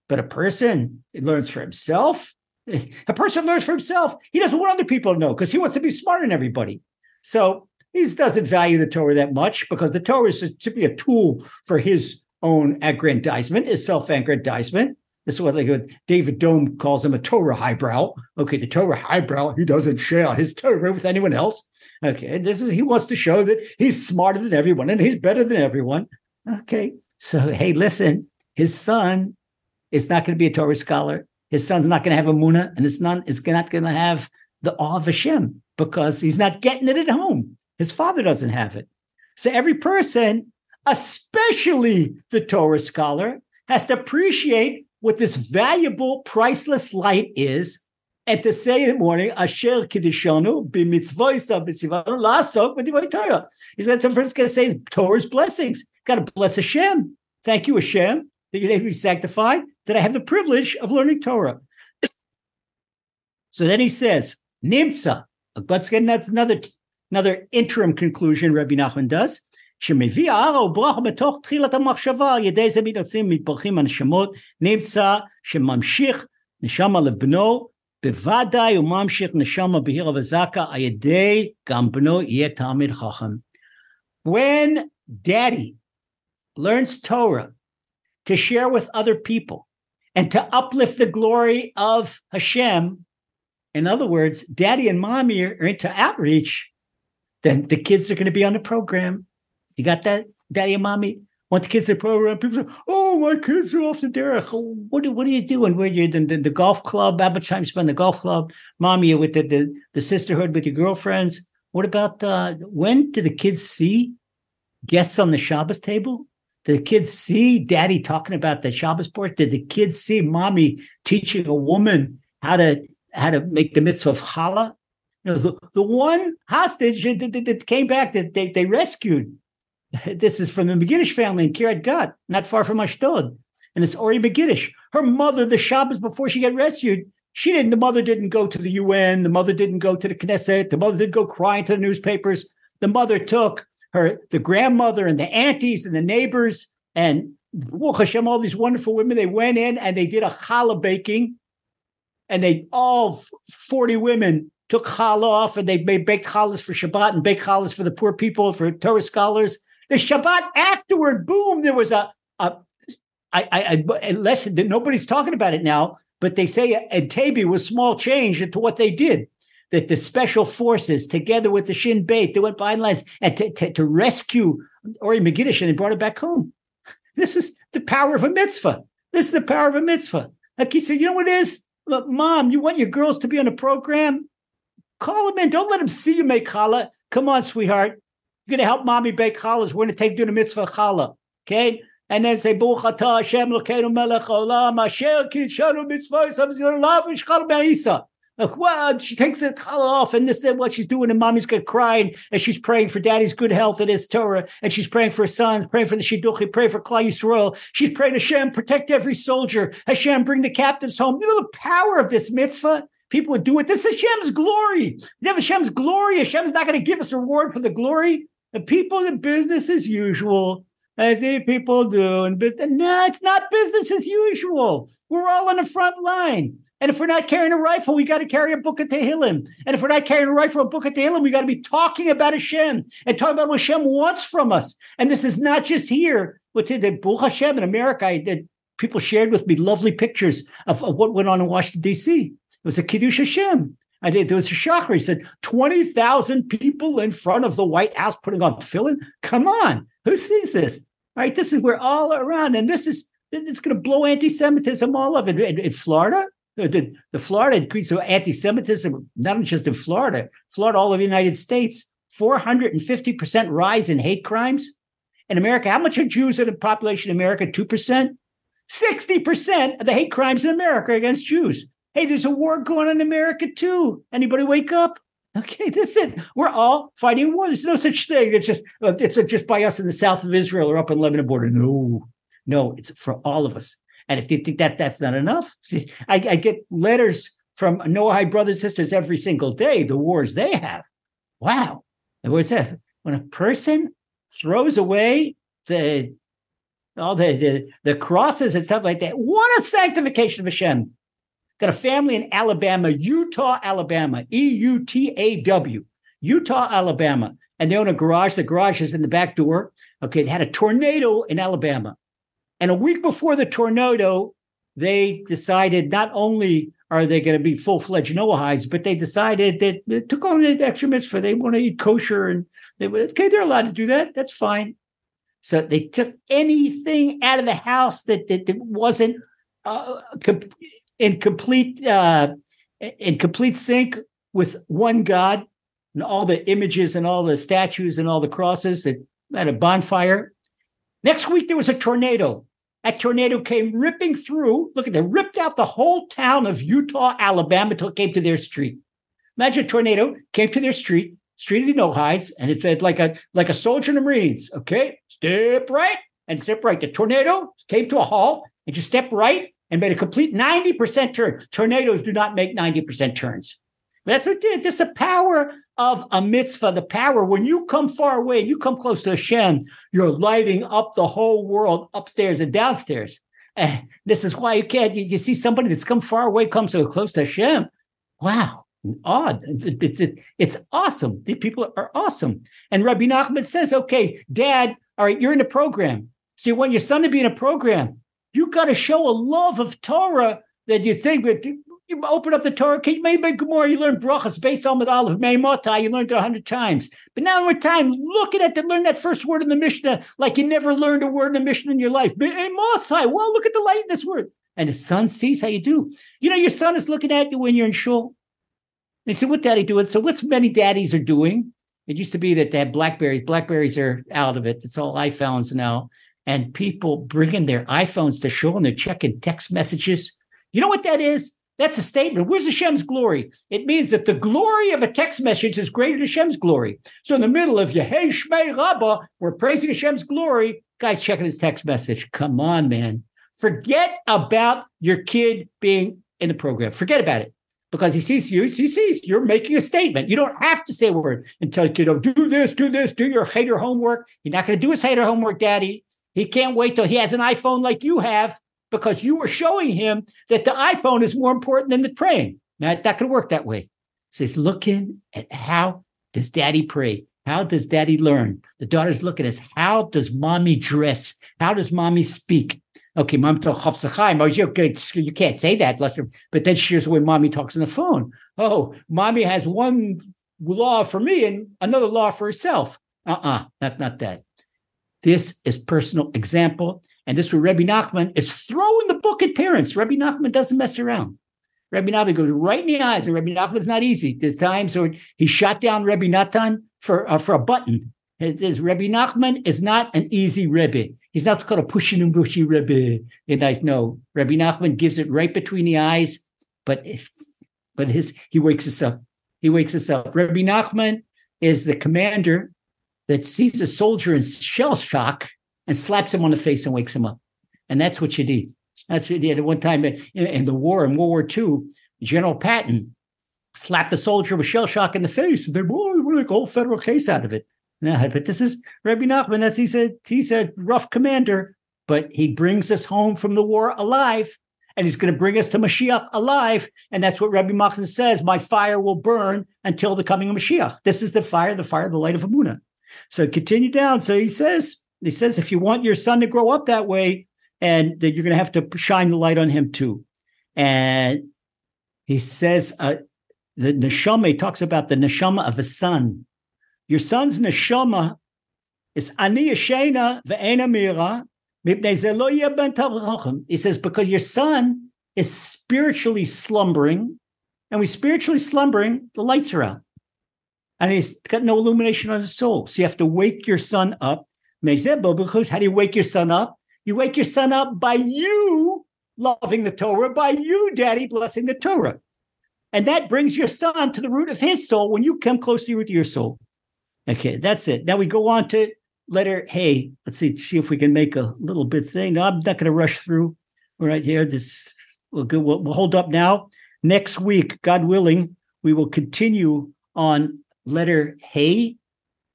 But a person learns for himself. A person learns for himself. He doesn't want other people to know because he wants to be smarter than everybody. So he doesn't value the Torah that much because the Torah is to be a tool for his own aggrandizement, his self-aggrandizement. This is what like David Dome calls him a Torah highbrow. Okay, the Torah highbrow, he doesn't share his Torah with anyone else. Okay, this is he wants to show that he's smarter than everyone and he's better than everyone. Okay, so hey, listen, his son is not going to be a Torah scholar. His son's not going to have a Muna, and his son is not going to have the awe of Hashem because he's not getting it at home. His father doesn't have it. So every person, especially the Torah scholar, has to appreciate what this valuable, priceless light is, and to say in the morning, Asher Kiddishanu b'mitzvoisav b'tzivanu lasok b'divrei Torah. He's got to first going to say his Torah's blessings. Got to bless Hashem. Thank you, Hashem, that your name be sanctified, that I have the privilege of learning Torah. so then he says, Nimtza. Let's get that's another, another interim conclusion Rabbi Nachman does. שמביא הערה וברכה בתוך תחילת המחשבה, על ידי זה מתעצים מתברכים הנשמות, נמצא שממשיך נשמה לבנו, בוודאי הוא ממשיך נשמה בהירה וזקה, על ידי גם בנו יהיה תלמיד חכם. When daddy learns Torah to share with other people and to uplift the glory of Hashem, in other words, daddy and mommy are into outreach, then the kids are going to be on the program. You got that, daddy and mommy? Want the kids to program? People say, "Oh, my kids are off the derech. What are, what are you doing? Where you in the, the, golf club? Time you spend the golf club? Mommy, you with the, the, the sisterhood with your girlfriends? What about uh, when do the kids see guests on the Shabbos table? Did the kids see daddy talking about the Shabbos board? Did the kids see mommy teaching a woman how to how to make the mitzvah of challah? You know, the, the one hostage that, that, that came back that they, they rescued. [LAUGHS] This is from the Megidish family in Kiryat Gat, not far from Ashdod. And it's Ori Megidish. Her mother, the Shabbos before she got rescued, she didn't, the mother didn't go to the UN. The mother didn't go to the Knesset. The mother didn't go crying to the newspapers. The mother took her, the grandmother and the aunties and the neighbors and Hashem, all these wonderful women, they went in and they did a challah baking. And they all 40 women took challah off and they made baked challahs for Shabbat and baked challahs for the poor people, for Torah scholars. The Shabbat afterward, boom, there was a, a I, I, I less nobody's talking about it now, but they say Entebbe was small change into what they did that the special forces, together with the Shin Bet, they went behind lines and to, to, to rescue Ori Megidish and they brought it back home. This is the power of a mitzvah. This is the power of a mitzvah. Like he said, you know what it is? Look, mom, you want your girls to be on a program? Call them in. Don't let them see you make challah. Come on, sweetheart. You're going to help mommy bake challahs. We're going to take you to mitzvah challah. Okay? And then say, Baruch atah Hashem Elokeinu melech olam asher kidshanu mitzvahs hamzir lav mishchal be'isa. Like, well, she takes the collar off, and this is what she's doing, and mommy's got crying, and she's praying for daddy's good health at his Torah, and she's praying for her son, praying for the Shidduchi, praying for Klal Yisrael. She's praying Hashem, protect every soldier. Hashem, bring the captives home. You know the power of this mitzvah? People would do it. This is Hashem's glory. You have Hashem's glory. Hashem's not going to give us reward for the glory. The people in business as usual. as see people doing, but no, it's not business as usual. We're all on the front line. And if we're not carrying a rifle, we got to carry a book of Tehillim. And if we're not carrying a rifle, a book of Tehillim, we got to be talking about Hashem and talking about what Hashem wants from us. And this is not just here, but the Baruch Hashem in America. I people shared with me lovely pictures of, of what went on in Washington, D.C. It was a Kiddush Hashem. I did. There was a shocker. He said, 20,000 people in front of the White House putting on tefillin. Come on. Who sees this? All right. This is where all around. And this is, it's going to blow anti Semitism all it. In, in Florida, the, the Florida increase of anti-Semitism, not just in Florida, Florida, all of the United States, 450% rise in hate crimes. In America, how much are Jews in the population in America? 2%? 60% of the hate crimes in America against Jews. Hey, there's a war going on in America too. Anybody wake up? Okay, this is it. We're all fighting war. There's no such thing. It's just uh, it's just by us in the south of Israel or up in Lebanon border. No, no, it's for all of us. And if you think that that's not enough, [LAUGHS] I, I get letters from Noahide brothers and sisters every single day, the wars they have. Wow. And what's that? When a person throws away the all the, the, the crosses and stuff like that, what a sanctification of Hashem. Got a family in Alabama, Eutaw, Alabama, E U T A W, Eutaw, Alabama. And they own a garage. The garage is in the back door. Okay, They had a tornado in Alabama. And a week before the tornado, they decided not only are they going to be full fledged Noahides, but they decided that it took on the extra mitzvah. They want to eat kosher and they were okay, they're allowed to do that. That's fine. So they took anything out of the house that, that, that wasn't uh, in complete uh, in complete sync with one God and all the images and all the statues and all the crosses that had a bonfire. Next week there was a tornado. That tornado came ripping through. Look at that, ripped out the whole town of Eutaw, Alabama, it came to their street. Imagine a tornado came to their street, street of the Noahides, and it said like a like a soldier in the Marines. Okay, step right and step right. The tornado came to a halt and just step right and made a complete 90% turn. Tornadoes do not make 90% turns. That's what did. This is the power of a mitzvah, the power when you come far away and you come close to Hashem, you're lighting up the whole world upstairs and downstairs. And this is why you can't, you, you see somebody that's come far away, come so close to Hashem. Wow, odd. It, it, it, it's awesome. The people are awesome. And Rabbi Nachman says, okay, dad, all right, you're in a program. So you want your son to be in a program. You got to show a love of Torah that you think you open up the Torah, you maybe Gemara, you learn brachas based on the Aleph, Meimota, you learned it a hundred times. But now with time, look at it to learn that first word in the Mishnah like you never learned a word in the Mishnah in your life. Meimosai, well, look at the light in this word. And his son sees how you do. You know, your son is looking at you when you're in shul. He said, what daddy doing? So what's many daddies are doing? It used to be that they had blackberries. Blackberries are out of it. It's all iPhones now. And people bringing their iPhones to show and they're checking text messages. You know what that is? That's a statement. Where's Hashem's glory? It means that the glory of a text message is greater than Hashem's glory. So in the middle of Yehei Shmei Rabbah, we're praising Hashem's glory. Guys checking his text message. Come on, man. Forget about your kid being in the program. Forget about it. Because he sees you, he sees you're making a statement. You don't have to say a word and tell your kid, oh, do this, do this, do your hater homework. You're not going to do his hater homework, daddy. He can't wait till he has an iPhone like you have because you were showing him that the iPhone is more important than the praying. Now, that could work that way. So he's looking at how does daddy pray? How does daddy learn? The daughter's looking at us. how does mommy dress? How does mommy speak? Okay, mom talk oh, you can't say that, but then here's the way mommy talks on the phone. Oh, mommy has one law for me and another law for herself. Uh-uh, not, not that. This is personal example. And this where Rabbi Nachman is throwing the book at parents. Rabbi Nachman doesn't mess around. Rabbi Nachman goes right in the eyes, and Rabbi Nachman is not easy. There's times where he shot down Rabbi Natan for uh, for a button. It is, Rabbi Nachman is not an easy Rebbe. He's not called a pushing and bushy Rebbe. And I know Rabbi Nachman gives it right between the eyes, but if, but his he wakes us up. He wakes us up. Rabbi Nachman is the commander that sees a soldier in shell shock and slaps him on the face and wakes him up. And that's what you need. That's what you did. At one time in, the war, in World War II, General Patton slapped the soldier with shell shock in the face. And they, we're like a whole federal case out of it. Nah, but this is Rabbi Nachman. That's he said. He's a rough commander, but he brings us home from the war alive, and he's going to bring us to Mashiach alive. And that's what Rabbi Nachman says. My fire will burn until the coming of Mashiach. This is the fire, the fire, the light of Emunah. So continue down. So he says, he says, if you want your son to grow up that way, and that you're going to have to shine the light on him too. And he says, uh, the neshama, he talks about the neshama of a son. Your son's neshama is ani yashena ve'ena mira he says, because your son is spiritually slumbering, and we spiritually slumbering, the lights are out. And he's got no illumination on his soul. So you have to wake your son up because how do you wake your son up? You wake your son up by you loving the Torah, by you, daddy, blessing the Torah. And that brings your son to the root of his soul when you come close to the root of your soul. Okay, that's it. Now we go on to letter Hey. Let's see, see if we can make a little bit thing. No, I'm not going to rush through right here. This we'll, go, we'll, we'll hold up now. Next week, God willing, we will continue on letter Hey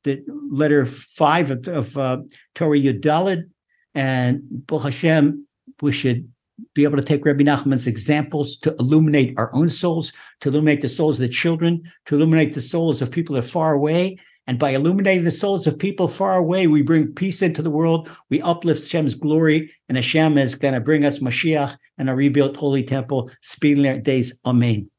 the letter five of, of uh, Torah Yudalid, and Baruch Hashem, we should be able to take Rabbi Nachman's examples to illuminate our own souls, to illuminate the souls of the children, to illuminate the souls of people that are far away. And by illuminating the souls of people far away, we bring peace into the world. We uplift Hashem's glory, and Hashem is going to bring us Mashiach and a rebuilt holy temple, speeding our days. Amen.